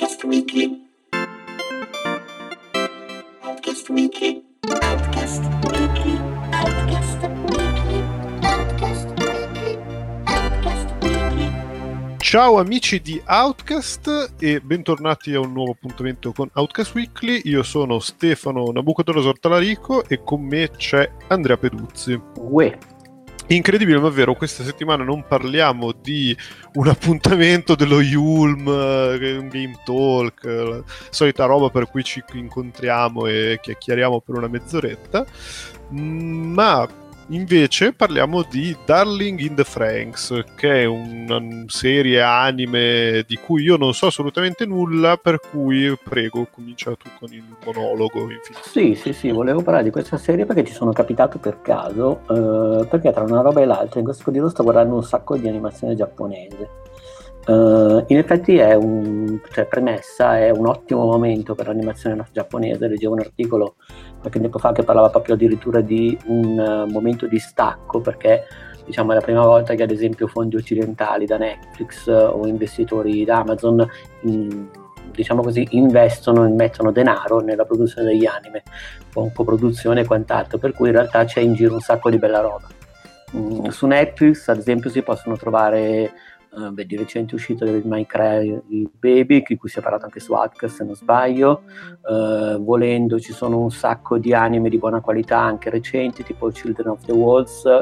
Outcast Weekly. Outcast Weekly. Outcast Weekly. Outcast Weekly. Outcast Weekly. Outcast Weekly. Ciao amici di Outcast e bentornati a un nuovo appuntamento con Outcast Weekly. Io sono Stefano Nabucodonosor Talarico e con me c'è Andrea Peduzzi. Uè, Incredibile ma vero, questa settimana non parliamo di un appuntamento dello Yulm, eh, un game talk, eh, la solita roba per cui ci incontriamo e chiacchieriamo per una mezz'oretta, mm, ma invece parliamo di Darling in the Franks, che è una serie anime di cui io non so assolutamente nulla, per cui prego, comincia tu con il monologo. Infine. sì, sì, sì, volevo parlare di questa serie perché ci sono capitato per caso, eh, perché tra una roba e l'altra in questo periodo sto guardando un sacco di animazione giapponese. Eh, in effetti è un, cioè premessa, è un ottimo momento per l'animazione giapponese, leggevo un articolo qualche tempo fa che parlava proprio addirittura di un eh, momento di stacco perché diciamo è la prima volta che ad esempio fondi occidentali da Netflix eh, o investitori da Amazon in- diciamo così investono e mettono denaro nella produzione degli anime con coproduzione e quant'altro. Per cui in realtà c'è in giro un sacco di bella roba. Mm, su Netflix ad esempio si possono trovare eh, beh, di recente è uscito del Minecraft Baby, di cui si è parlato anche su Outcast se non sbaglio. Eh, volendo ci sono un sacco di anime di buona qualità, anche recenti, tipo Children of the Walls, eh,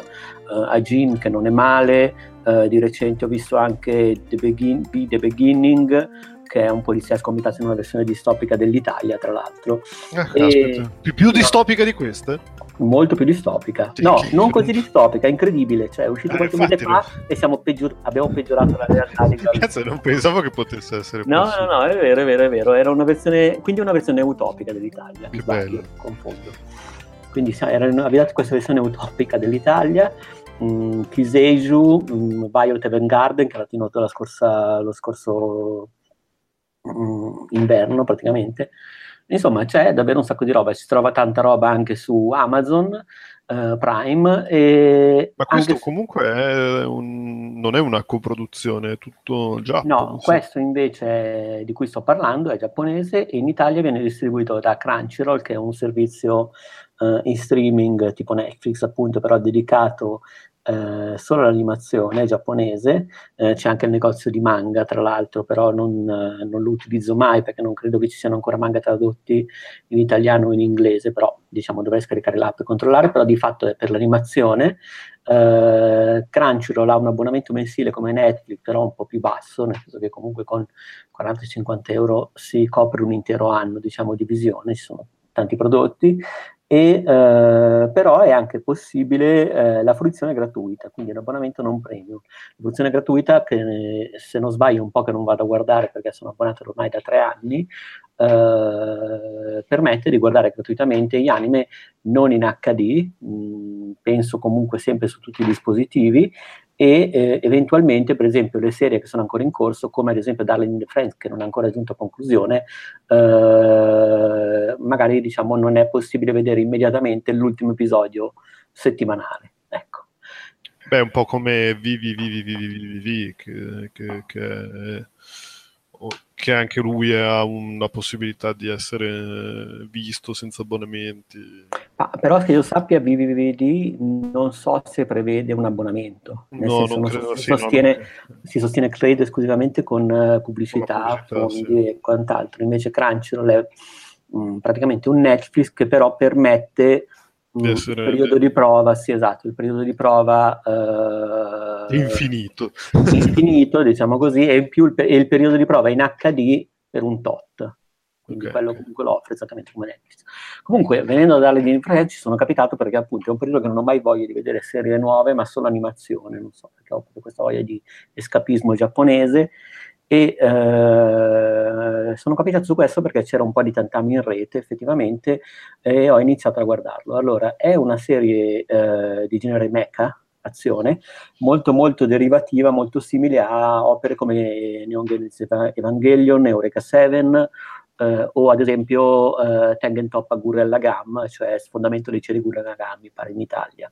Ajin che non è male. Eh, di recente ho visto anche The, Begin- Be The Beginning, che è un poliziesco ambientato in una versione distopica dell'Italia, tra l'altro. Ah, E- più, più no. distopica di queste? Molto più distopica. Sì, No, che- non così distopica, incredibile. Cioè, è uscito Eh, qualche mese fa e siamo peggior- abbiamo peggiorato la realtà Cazzo, non pensavo che potesse essere No, no, possibile. no, è vero, è vero, è vero. Era una versione, quindi una versione utopica dell'Italia. Che sbaglio, bello. confondo. Quindi sa, era, aveva questa versione utopica dell'Italia. Mm, Kiseiju, mm, Violet Evergarden, che era tenuto la scorsa, lo scorso mm, inverno praticamente. Insomma, c'è davvero un sacco di roba. Si trova tanta roba anche su Amazon eh, Prime. E Ma questo su- comunque è un- non è una coproduzione, è tutto già. No, questo invece di cui sto parlando è giapponese e in Italia viene distribuito da Crunchyroll, che è un servizio eh, in streaming tipo Netflix, appunto, però dedicato eh, solo all'animazione giapponese. Eh, c'è anche il negozio di manga, tra l'altro, però non, eh, non lo utilizzo mai perché non credo che ci siano ancora manga tradotti in italiano o in inglese, però diciamo dovrei scaricare l'app e controllare, però di fatto è per l'animazione. Eh, Crunchyroll ha un abbonamento mensile come Netflix, però un po' più basso, nel senso che comunque con 40-50 euro si copre un intero anno diciamo, di visione, ci sono tanti prodotti, e, eh, però è anche possibile eh, la fruizione gratuita, quindi un abbonamento non premium. La fruizione gratuita, che se non sbaglio un po' che non vado a guardare perché sono abbonato ormai da tre anni, eh, permette di guardare gratuitamente gli anime non in HD, mh, penso comunque sempre su tutti i dispositivi, e eh, eventualmente, per esempio, le serie che sono ancora in corso, come ad esempio Darling in the Friends, che non è ancora giunto a conclusione, eh, magari diciamo non è possibile vedere immediatamente l'ultimo episodio settimanale. Ecco. Beh, un po' come Vivi, Vivi, Vivi, Vivi, Vivi, che, che, che, o- che anche lui ha una possibilità di essere visto senza abbonamenti. Ma, però che io sappia, BBVD non so se prevede un abbonamento, nel No, senso non credo si, sì, no, sostiene, non- si sostiene credo esclusivamente con eh, pubblicità, Con pubblicità, fondi sì. e quant'altro. Invece Crunchyroll è mh, praticamente un Netflix che però permette mh, Di essere- il periodo di prova, sì esatto, il periodo di prova eh, Infinito. infinito, diciamo così, e in più il, e il periodo di prova in HD per un tot. Quindi Ok, quello comunque lo offre esattamente come Netflix. Comunque, venendo dalle di Infrared ci sono capitato perché appunto è un periodo che non ho mai voglia di vedere serie nuove, ma solo animazione, non so, perché ho proprio questa voglia di escapismo giapponese e eh, sono capitato su questo perché c'era un po' di tantami in rete effettivamente e ho iniziato a guardarlo. Allora, è una serie eh, di genere mecha, azione, molto molto derivativa, molto simile a opere come Neon Evangelion, Eureka 7 eh, o ad esempio eh, Tengen Toppa Gurren Lagann, cioè Sfondamento dei cieli Gurren Lagann, mi pare in Italia.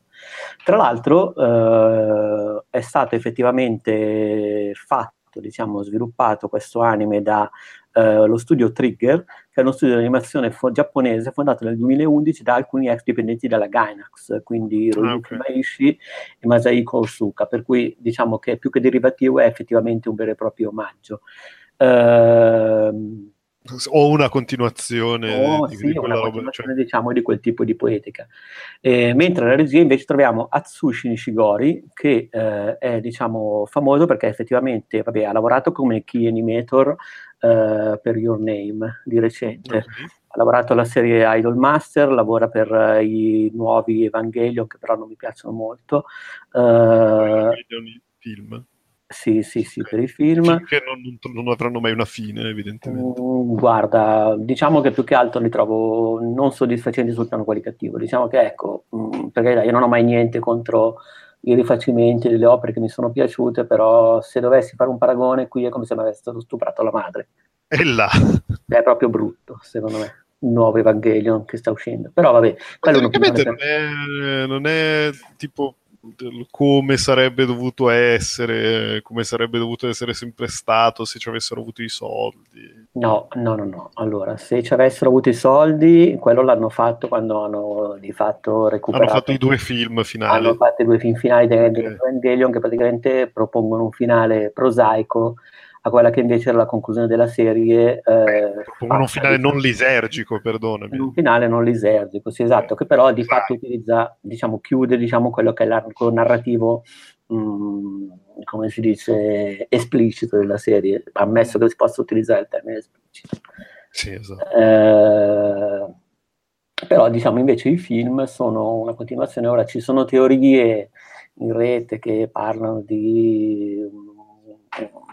Tra l'altro eh, è stato effettivamente fatto diciamo, sviluppato questo anime dallo eh, studio Trigger, che è uno studio di animazione fo- giapponese fondato nel 2011 da alcuni ex dipendenti della Gainax, quindi Royuki Ah, ok. Maishi e Masahiko Osuka, per cui diciamo che più che derivativo è effettivamente un vero e proprio omaggio. Ehm, O una continuazione o di, sì, di una continuazione Cioè, diciamo di quel tipo di poetica. Eh, mentre alla regia invece troviamo Atsushi Nishigori, che eh, è diciamo famoso perché effettivamente vabbè, ha lavorato come key animator eh, per Your Name di recente. ok. Ha lavorato alla serie Idol Master, lavora per eh, i nuovi Evangelion, che però non mi piacciono molto. Eh, film. Sì, sì, sì, Ok. per i film. Che non, non- avranno mai una fine, evidentemente. Mm, Guarda, diciamo che più che altro li trovo non soddisfacenti sul piano qualitativo. Diciamo che ecco, mm, perché io non ho mai niente contro i rifacimenti delle opere che mi sono piaciute, però se dovessi fare un paragone, qui è come se mi avessero stuprato la madre. E là. È proprio brutto, secondo me, il nuovo Evangelion che sta uscendo. Però vabbè, quello non è, non è tipo come sarebbe dovuto essere, come sarebbe dovuto essere sempre stato se ci avessero avuto i soldi. No, no, no, no. Allora, se ci avessero avuto i soldi, quello l'hanno fatto quando hanno di fatto Hanno recuperato. fatto i due film finali. Hanno fatto i due film finali di di Ok. Evangelion che praticamente propongono un finale prosaico a quella che invece era la conclusione della serie. eh, Propongono un fatta finale non lisergico, perdonami. un finale non lisergico, sì, esatto, che però di Esatto. fatto utilizza, diciamo, chiude diciamo, quello che è l'arco narrativo, mh, come si dice, esplicito della serie, ammesso che si possa utilizzare il termine esplicito. Sì, esatto. Eh, però diciamo invece i film sono una continuazione. Ora ci sono teorie in rete che parlano di un-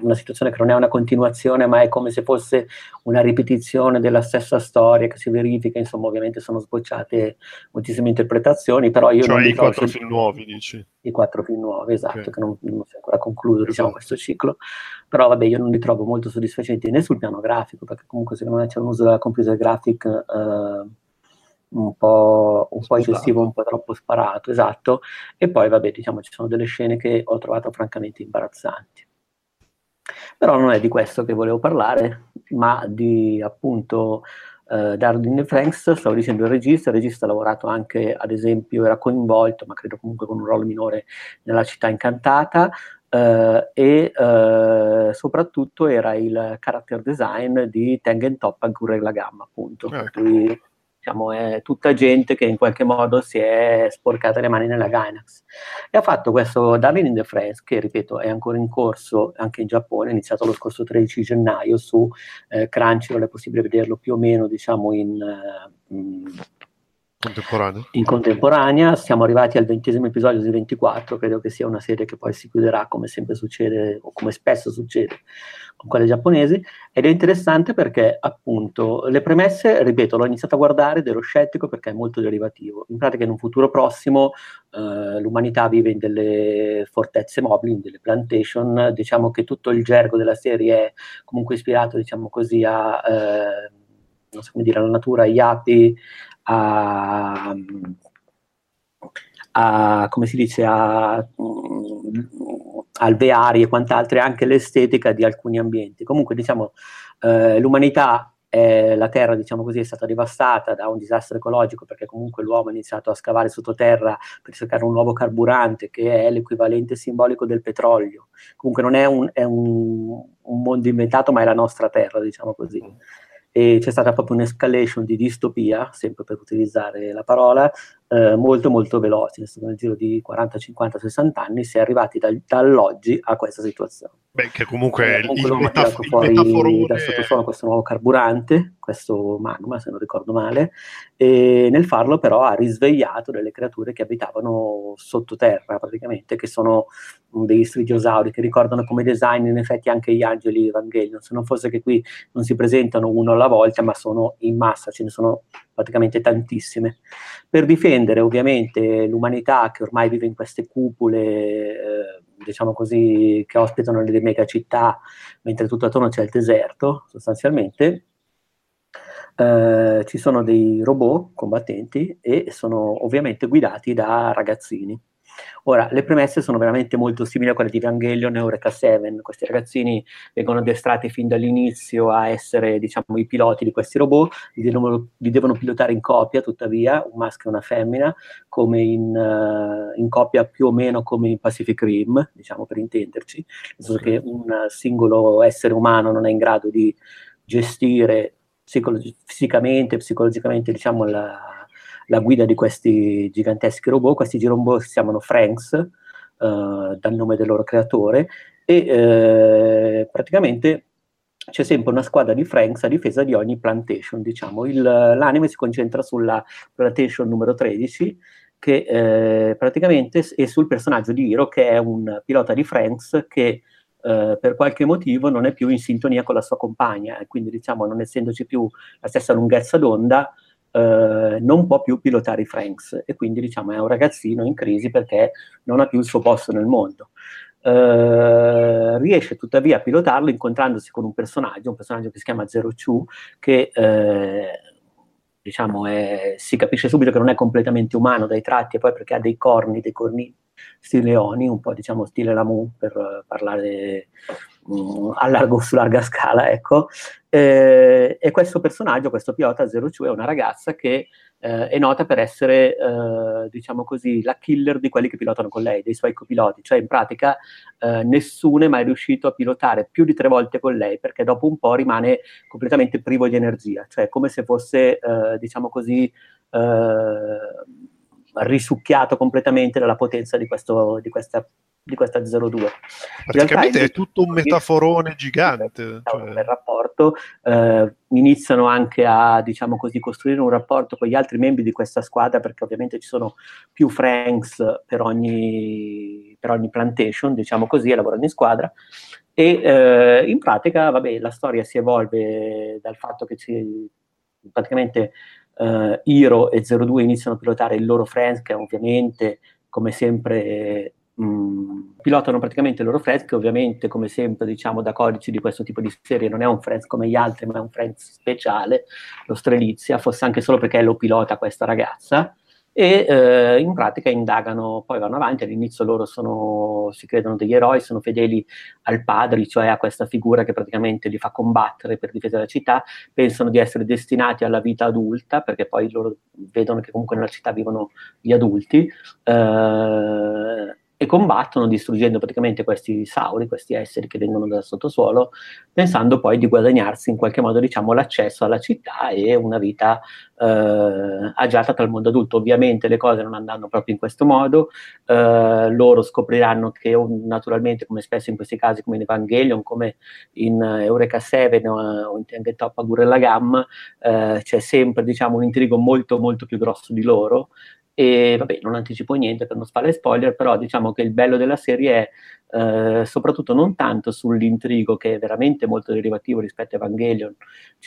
una situazione che non è una continuazione, ma è come se fosse una ripetizione della stessa storia che si verifica. Insomma, ovviamente sono sbocciate moltissime interpretazioni, però io Cioè non i quattro film nuovi, dici? i quattro film nuovi, esatto, Ok. che non, non si è ancora concluso diciamo, Esatto. questo ciclo, però vabbè io non li trovo molto soddisfacenti né sul piano grafico, perché comunque secondo me c'è un uso della computer graphic eh, un, po', un po' eccessivo, un po' troppo sparato, esatto, e poi vabbè diciamo ci sono delle scene che ho trovato francamente imbarazzanti. Però non è di questo che volevo parlare, ma di appunto eh, Darling Franks, stavo dicendo il regista, il regista ha lavorato anche, ad esempio, era coinvolto, ma credo comunque con un ruolo minore, nella città incantata, eh, e eh, soprattutto era il character design di Tengen Toppa Gurren Lagann, appunto. Per Ecco. Diciamo, è tutta gente che in qualche modo si è sporcata le mani nella Gainax. E ha fatto questo Darling in the Franks, che ripeto è ancora in corso anche in Giappone, è iniziato lo scorso 13 gennaio su eh, Crunchyroll, è possibile vederlo più o meno diciamo in, eh, mh, Contemporaneo. in contemporanea. Siamo arrivati al ventesimo episodio di 24, credo che sia una serie che poi si chiuderà come sempre succede o come spesso succede con quelle giapponesi ed è interessante perché appunto le premesse, ripeto, l'ho iniziato a guardare ed ero scettico perché è molto derivativo. In pratica in un futuro prossimo eh, l'umanità vive in delle fortezze mobili, in delle plantation, diciamo che tutto il gergo della serie è comunque ispirato, diciamo così, a eh, non so come dire, alla natura, agli api, a, a come si dice, a, mm, alveari e quant'altro, e anche l'estetica di alcuni ambienti. Comunque, diciamo, eh, l'umanità, eh, la Terra, diciamo così, è stata devastata da un disastro ecologico perché comunque l'uomo ha iniziato a scavare sottoterra per cercare un nuovo carburante che è l'equivalente simbolico del petrolio. Comunque non è un, è un, un mondo inventato, ma è la nostra Terra, diciamo così e c'è stata proprio un'escalation di distopia, sempre per utilizzare la parola, eh, molto molto veloce, nel giro di 40, 50, 60 anni si è arrivati dal- dall'oggi a questa situazione. Beh, che comunque Eh, il, comunque il, metaf- il fuori dal sottosuolo questo nuovo carburante, questo magma se non ricordo male, e nel farlo però ha risvegliato delle creature che abitavano sottoterra praticamente, che sono mm, degli strigiosauri, che ricordano come design in effetti anche gli angeli Evangelion, se non fosse che qui non si presentano uno alla volta, ma sono in massa, ce ne sono praticamente tantissime. Per difendere ovviamente l'umanità che ormai vive in queste cupole, eh, diciamo così, che ospitano le mega città, mentre tutto attorno c'è il deserto, sostanzialmente, eh, ci sono dei robot combattenti e sono ovviamente guidati da ragazzini. Ora, le premesse sono veramente molto simili a quelle di Evangelion e Eureka 7. Questi ragazzini vengono addestrati fin dall'inizio a essere, diciamo, i piloti di questi robot, li devono, li devono pilotare in coppia, tuttavia, un maschio e una femmina, come in, uh, in, coppia più o meno come in Pacific Rim, diciamo per intenderci, nel senso che un singolo essere umano non è in grado di gestire psicolo- fisicamente, psicologicamente, diciamo, la, la, guida di questi giganteschi robot. Questi robot si chiamano Franks, uh, dal nome del loro creatore, e uh, praticamente c'è sempre una squadra di Franks a difesa di ogni plantation, diciamo. Il, l'anime si concentra sulla plantation numero 13, che eh, praticamente è sul personaggio di Hiro, che è un pilota di Franks che eh, per qualche motivo non è più in sintonia con la sua compagna e quindi diciamo non essendoci più la stessa lunghezza d'onda eh, non può più pilotare i Franks e quindi diciamo è un ragazzino in crisi perché non ha più il suo posto nel mondo. Uh, riesce tuttavia a pilotarlo incontrandosi con un personaggio, un personaggio che si chiama Zero Chu, che eh, diciamo è, si capisce subito che non è completamente umano dai tratti e poi perché ha dei corni, dei corni stile Leoni, un po' diciamo stile Lamu per uh, parlare a largo, su larga scala, ecco. Eh, e questo personaggio, questo pilota Zero Chu, è una ragazza che eh, è nota per essere, eh, diciamo così, la killer di quelli che pilotano con lei, dei suoi copiloti, cioè in pratica eh, nessuno è mai riuscito a pilotare più di tre volte con lei perché dopo un po' rimane completamente privo di energia, cioè come se fosse, eh, diciamo così, eh, risucchiato completamente dalla potenza di, questo, di questa di questa 02. Praticamente è tutto un metaforone gigante. Cioè... Un rapporto, eh, iniziano anche a, diciamo così, costruire un rapporto con gli altri membri di questa squadra, perché ovviamente ci sono più Franks per ogni, per ogni plantation, diciamo così, e lavorano in squadra. E eh, in pratica, vabbè, la storia si evolve dal fatto che ci, praticamente uh, Hiro e 02 iniziano a pilotare il loro Friends, che ovviamente, come sempre, mh, mm, pilotano praticamente il loro Friends, che ovviamente, come sempre, diciamo, da codici di questo tipo di serie, non è un Friends come gli altri, ma è un Friends speciale, lo Strelizia, fosse anche solo perché lo pilota questa ragazza, e eh, in pratica indagano, poi vanno avanti, all'inizio loro sono, si credono degli eroi, sono fedeli al padre, cioè a questa figura che praticamente li fa combattere per difesa della città, pensano di essere destinati alla vita adulta, perché poi loro vedono che comunque nella città vivono gli adulti, eh, e combattono distruggendo praticamente questi sauri, questi esseri che vengono dal sottosuolo, pensando poi di guadagnarsi in qualche modo diciamo, l'accesso alla città e una vita eh, agiata tra il mondo adulto. Ovviamente le cose non andranno proprio in questo modo, eh, loro scopriranno che naturalmente, come spesso in questi casi, come in Evangelion, come in Eureka 7 o in Tengen Toppa Gurella Gam, eh, c'è sempre diciamo, un intrigo molto molto più grosso di loro e vabbè, non anticipo niente per non fare spoiler, però diciamo che il bello della serie è eh, soprattutto non tanto sull'intrigo, che è veramente molto derivativo rispetto a Evangelion.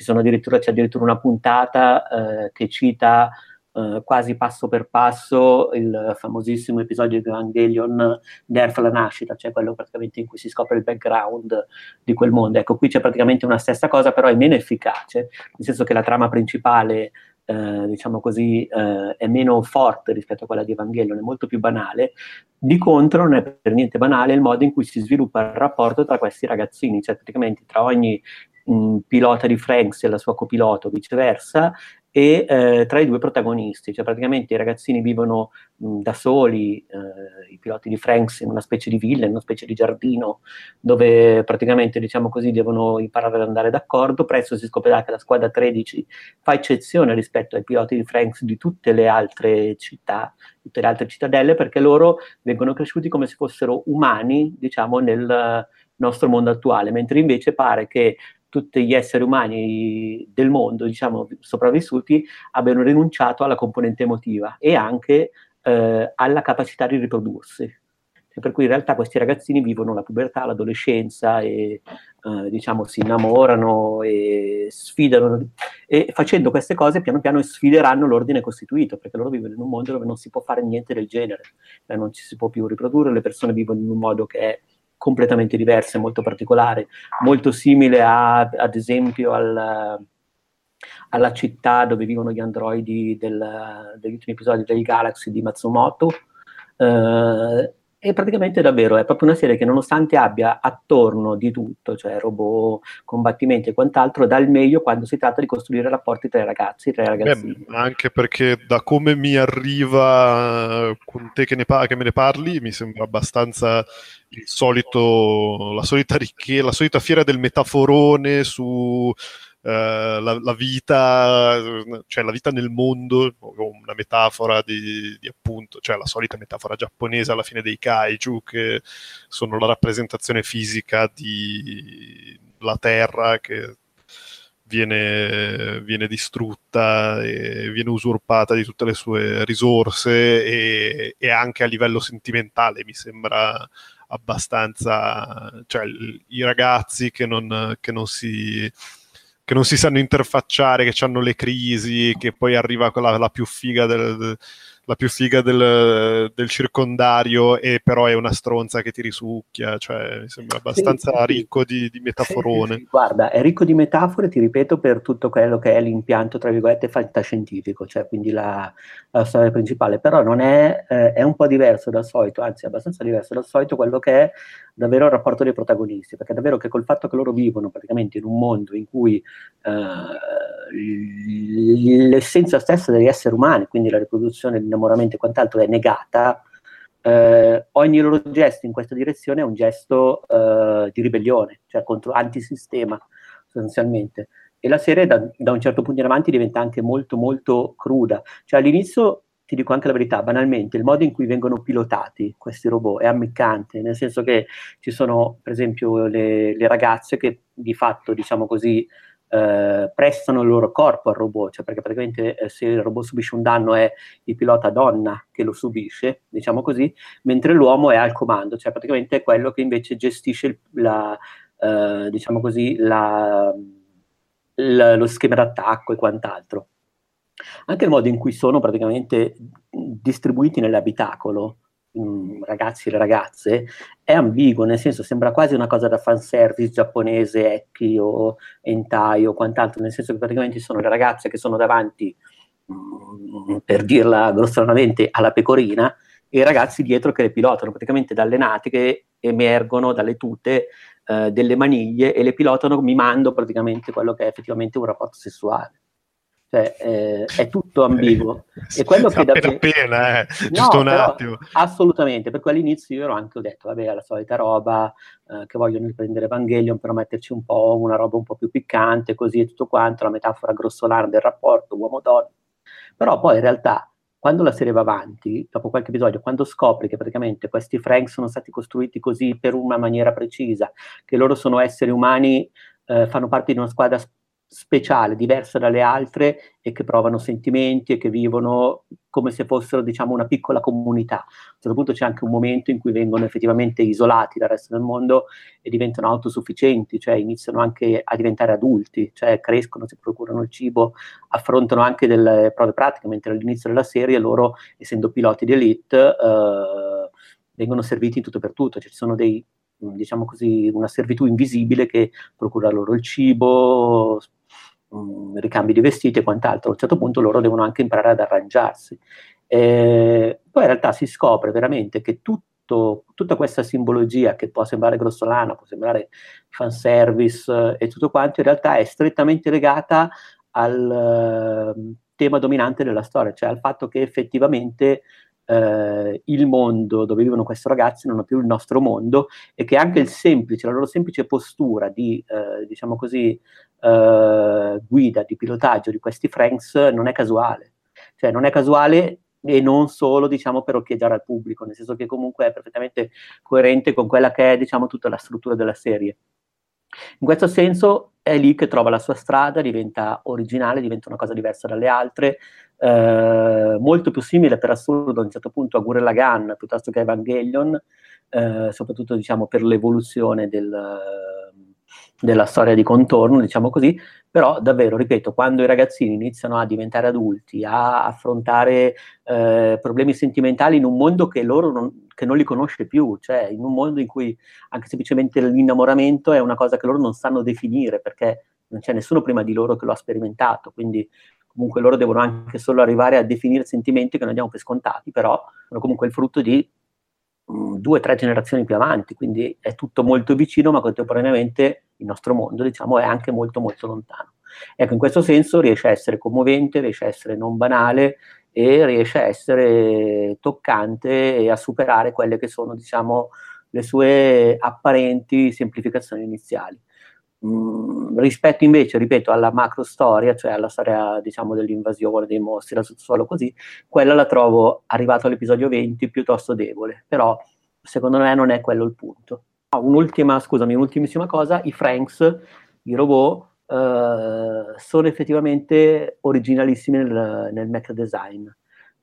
Addirittura, c'è addirittura una puntata eh, che cita eh, quasi passo per passo il famosissimo episodio di Evangelion Nerf la nascita, cioè quello praticamente in cui si scopre il background di quel mondo. Ecco, qui c'è praticamente una stessa cosa, però è meno efficace, nel senso che la trama principale eh, diciamo così, eh, è meno forte rispetto a quella di Evangelion, è molto più banale. Di contro, non è per niente banale il modo in cui si sviluppa il rapporto tra questi ragazzini, cioè praticamente tra ogni mh, pilota di Franks e la sua copiloto, viceversa, e eh, tra i due protagonisti, cioè praticamente i ragazzini vivono mh, da soli, eh, i piloti di Franks in una specie di villa, in una specie di giardino, dove praticamente diciamo così devono imparare ad andare d'accordo, presto si scoprirà che la squadra 13 fa eccezione rispetto ai piloti di Franks di tutte le altre città, tutte le altre cittadelle, perché loro vengono cresciuti come se fossero umani, diciamo, nel nostro mondo attuale, mentre invece pare che tutti gli esseri umani del mondo, diciamo, sopravvissuti, abbiano rinunciato alla componente emotiva e anche eh, alla capacità di riprodursi. Per cui in realtà questi ragazzini vivono la pubertà, l'adolescenza e eh, diciamo si innamorano e sfidano e facendo queste cose piano piano sfideranno l'ordine costituito perché loro vivono in un mondo dove non si può fare niente del genere, eh, non ci si può più riprodurre, le persone vivono in un modo che è completamente diverse, molto particolare, molto simile a, ad esempio al, alla città dove vivono gli androidi del, degli ultimi episodi del Galaxy di Matsumoto, Eh, e praticamente davvero è proprio una serie che nonostante abbia attorno di tutto, cioè robot, combattimenti e quant'altro, dà il meglio quando si tratta di costruire rapporti tra i ragazzi, tra i ragazzini. Beh, anche perché da come mi arriva con te che, ne pa- che me ne parli, mi sembra abbastanza il solito, la solita ricchezza, la solita fiera del metaforone su la, la, vita, cioè la vita nel mondo, una metafora di, di, appunto, cioè la solita metafora giapponese alla fine dei kaiju che sono la rappresentazione fisica di la Terra che viene, viene distrutta e viene usurpata di tutte le sue risorse e, e anche a livello sentimentale mi sembra abbastanza, cioè i ragazzi che non, che non si che non si sanno interfacciare, che hanno le crisi, che poi arriva quella la più figa del, la più figa del, del, circondario e però è una stronza che ti risucchia, cioè mi sembra abbastanza sì, ricco di, di metaforone. Sì, guarda, è ricco di metafore, ti ripeto, per tutto quello che è l'impianto, tra virgolette, fantascientifico, cioè quindi la, la storia principale, però non è, eh, è un po' diverso dal solito, anzi è abbastanza diverso dal solito quello che è davvero il rapporto dei protagonisti, perché davvero che col fatto che loro vivono praticamente in un mondo in cui eh, l'essenza stessa degli esseri umani, quindi la riproduzione, l'innamoramento e quant'altro è negata, eh, ogni loro gesto in questa direzione è un gesto eh, di ribellione, cioè contro antisistema sostanzialmente. E la serie da, da, un certo punto in avanti diventa anche molto molto cruda. Cioè all'inizio, ti dico anche la verità, banalmente, il modo in cui vengono pilotati questi robot è ammiccante, nel senso che ci sono per esempio le, le ragazze che di fatto, diciamo così, eh, prestano il loro corpo al robot, cioè perché praticamente eh, se il robot subisce un danno è il pilota donna che lo subisce, diciamo così, mentre l'uomo è al comando, cioè praticamente è quello che invece gestisce la, eh, diciamo così, la, la, lo schema d'attacco e quant'altro. Anche il modo in cui sono praticamente distribuiti nell'abitacolo, Mm, ragazzi e ragazze è ambiguo, nel senso sembra quasi una cosa da fanservice giapponese, Ecchi o Entai o quant'altro, nel senso che praticamente sono le ragazze che sono davanti, mm, per dirla grossolanamente, alla pecorina e i ragazzi dietro che le pilotano, praticamente dalle nati che emergono dalle tute eh, delle maniglie e le pilotano mimando praticamente quello che è effettivamente un rapporto sessuale. Cioè, eh, è tutto ambiguo. e quello che appena, davvero... appena, eh. giusto un attimo. Assolutamente, perché all'inizio io ero anche ho detto, vabbè, la solita roba, eh, che vogliono riprendere Evangelion per metterci un po' una roba un po' più piccante, così e tutto quanto, la metafora grossolana del rapporto uomo-donna. Però poi in realtà, quando la serie va avanti, dopo qualche episodio, quando scopri che praticamente questi Frank sono stati costruiti così per una maniera precisa, che loro sono esseri umani, eh, fanno parte di una squadra speciale, diversa dalle altre e che provano sentimenti e che vivono come se fossero, diciamo, una piccola comunità. A un certo punto c'è anche un momento in cui vengono effettivamente isolati dal resto del mondo e diventano autosufficienti, cioè iniziano anche a diventare adulti, cioè crescono, si procurano il cibo, affrontano anche delle prove pratiche, mentre all'inizio della serie loro, essendo piloti di elite, eh, vengono serviti in tutto per tutto, cioè ci sono dei diciamo così, una servitù invisibile che procura loro il cibo, ricambi di vestiti e quant'altro. A un certo punto loro devono anche imparare ad arrangiarsi. Eh, poi in realtà si scopre veramente che tutto, tutta questa simbologia che può sembrare grossolana, può sembrare fanservice eh, e tutto quanto, in realtà è strettamente legata al uh, tema dominante della storia, cioè al fatto che effettivamente eh, il mondo dove vivono questi ragazzi non è più il nostro mondo e che anche il semplice, la loro semplice postura di, eh, diciamo così, eh, guida, di pilotaggio di questi Franks non è casuale. Cioè non è casuale e non solo diciamo per occhieggiare al pubblico, nel senso che comunque è perfettamente coerente con quella che è diciamo tutta la struttura della serie. In questo senso è lì che trova la sua strada, diventa originale, diventa una cosa diversa dalle altre, eh, molto più simile per assurdo a un certo punto a Gurren Lagann piuttosto che a Evangelion, eh, soprattutto diciamo per l'evoluzione del, della storia di contorno, diciamo così, però davvero, ripeto, quando i ragazzini iniziano a diventare adulti, a affrontare eh, problemi sentimentali in un mondo che loro non, che non li conosce più, cioè in un mondo in cui anche semplicemente l'innamoramento è una cosa che loro non sanno definire perché non c'è nessuno prima di loro che lo ha sperimentato, quindi comunque loro devono anche solo arrivare a definire sentimenti che noi diamo per scontati, però sono comunque il frutto di mh, due o tre generazioni più avanti, quindi è tutto molto vicino, ma contemporaneamente il nostro mondo, diciamo, è anche molto molto lontano. Ecco, in questo senso riesce a essere commovente, riesce a essere non banale e riesce a essere toccante e a superare quelle che sono, diciamo, le sue apparenti semplificazioni iniziali. Mm, rispetto invece, ripeto, alla macro storia, cioè alla storia, diciamo, dell'invasione dei mostri dal sottosuolo così, quella la trovo, arrivato all'episodio 20, piuttosto debole, però secondo me non è quello il punto. Ah, un'ultima, scusami, un'ultimissima cosa, i Franks, i robot, eh, sono effettivamente originalissimi nel, nel mech design.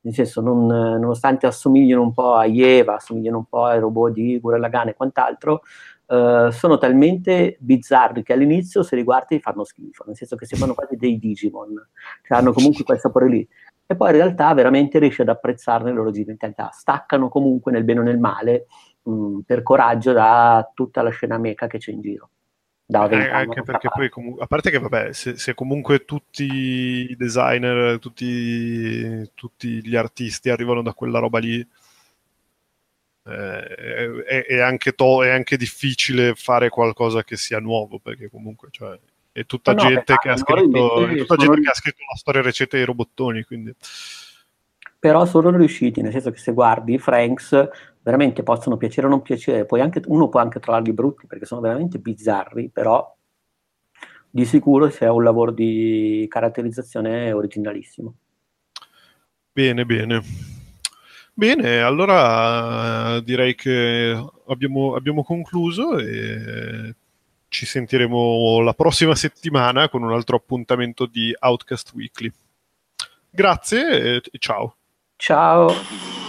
Nel senso, non, nonostante assomigliano un po' a Eva, assomigliano un po' ai robot di Gurren e quant'altro, Uh, sono talmente bizzarri che all'inizio se li guardi fanno schifo, nel senso che sembrano quasi dei Digimon, cioè hanno comunque quel sapore lì. E poi in realtà veramente riesci ad apprezzarne le loro genialità, staccano comunque nel bene o nel male mh, per coraggio da tutta la scena meca che c'è in giro. Eh, anche perché poi, comunque, a parte che vabbè, se, se, comunque tutti i designer, tutti, tutti gli artisti arrivano da quella roba lì, eh, è, è, anche to- è, anche difficile fare qualcosa che sia nuovo perché comunque cioè, è tutta, no, gente, che ha scritto, è tutta gente che ha scritto la storia recente dei robottoni quindi. però sono riusciti nel senso che se guardi Franks veramente possono piacere o non piacere. Poi anche, uno può anche trovarli brutti perché sono veramente bizzarri però di sicuro c'è un lavoro di caratterizzazione originalissimo. Bene bene Bene, allora direi che abbiamo, abbiamo concluso e ci sentiremo la prossima settimana con un altro appuntamento di Outcast Weekly. Grazie e ciao. Ciao.